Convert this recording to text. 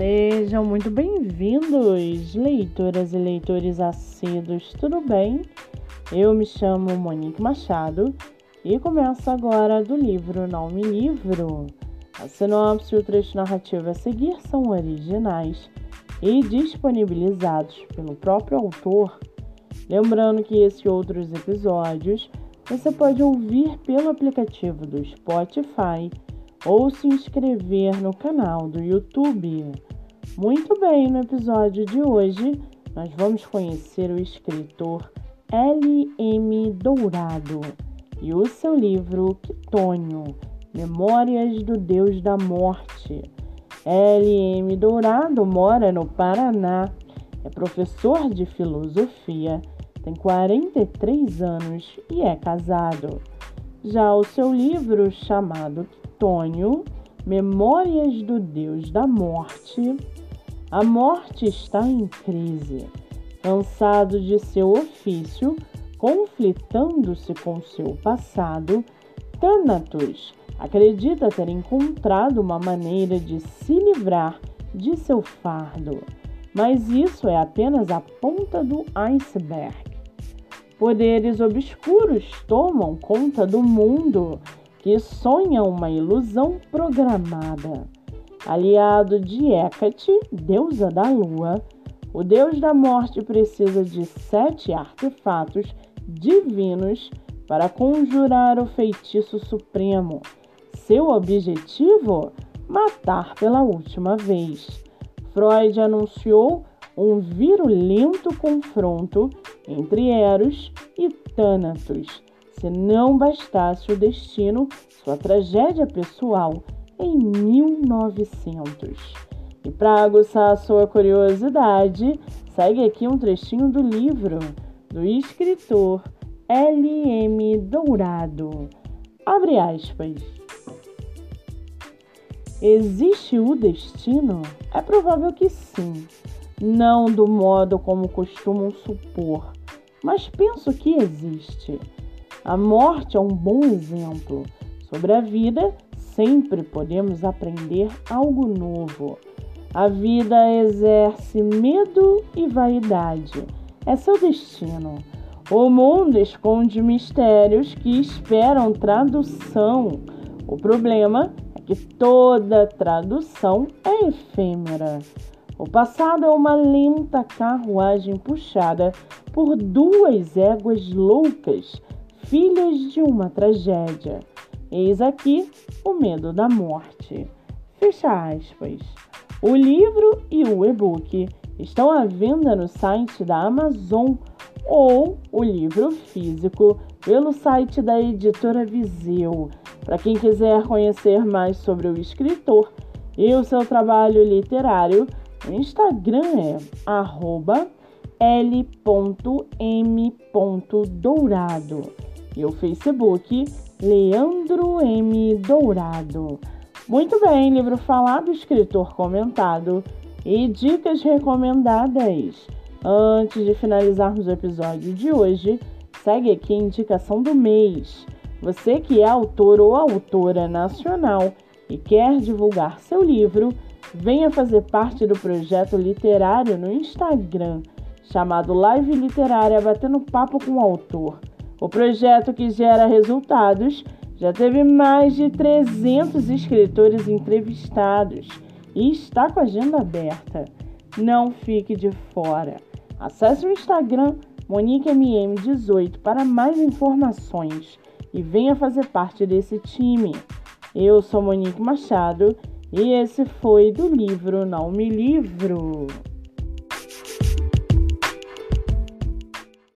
Sejam muito bem-vindos, leitoras e leitores assíduos, tudo bem? Eu me chamo Monique Machado e começo agora do livro Não Me Livro. A sinopse e o trecho narrativo a seguir são originais e disponibilizados pelo próprio autor. Lembrando que esses outros episódios você pode ouvir pelo aplicativo do Spotify ou se inscrever no canal do YouTube. Muito bem, no episódio de hoje nós vamos conhecer o escritor L.M. Dourado e o seu livro Quitônio, Memórias do Deus da Morte. L.M. Dourado mora no Paraná, é professor de filosofia, tem 43 anos e é casado. Já o seu livro, chamado Antônio, Memórias do Deus da Morte, a morte está em crise. Cansado de seu ofício, conflitando-se com seu passado, Thanatos acredita ter encontrado uma maneira de se livrar de seu fardo. Mas isso é apenas a ponta do iceberg. Poderes obscuros tomam conta do mundo que sonha uma ilusão programada. Aliado de Hecate, deusa da lua, o deus da morte precisa de sete artefatos divinos para conjurar o feitiço supremo. Seu objetivo? Matar pela última vez. Freud anunciou um virulento confronto entre Eros e Thanatos se não bastasse o destino, sua tragédia pessoal em 1900. E para aguçar a sua curiosidade, segue aqui um trechinho do livro do escritor L.M. Dourado. Abre aspas. Existe o destino? É provável que sim, não do modo como costumam supor, mas penso que existe. A morte é um bom exemplo. Sobre a vida, sempre podemos aprender algo novo. A vida exerce medo e vaidade. É seu destino. O mundo esconde mistérios que esperam tradução. O problema é que toda tradução é efêmera. O passado é uma lenta carruagem puxada por duas éguas loucas filhas de uma tragédia. Eis aqui o medo da morte. Fecha aspas. O livro e o e-book estão à venda no site da Amazon ou o livro físico pelo site da editora Viseu. Para quem quiser conhecer mais sobre o escritor e o seu trabalho literário, o Instagram é l.m.dourado e o Facebook Leandro M. Dourado. Muito bem, livro falado, escritor comentado e dicas recomendadas. Antes de finalizarmos o episódio de hoje, segue aqui a indicação do mês. Você que é autor ou autora nacional e quer divulgar seu livro, venha fazer parte do projeto literário no Instagram, chamado Live Literária Batendo Papo com o Autor. O projeto que gera resultados já teve mais de 300 escritores entrevistados e está com a agenda aberta. Não fique de fora. Acesse o Instagram MoniqueMM18 para mais informações e venha fazer parte desse time. Eu sou Monique Machado e esse foi do livro Não Me Livro.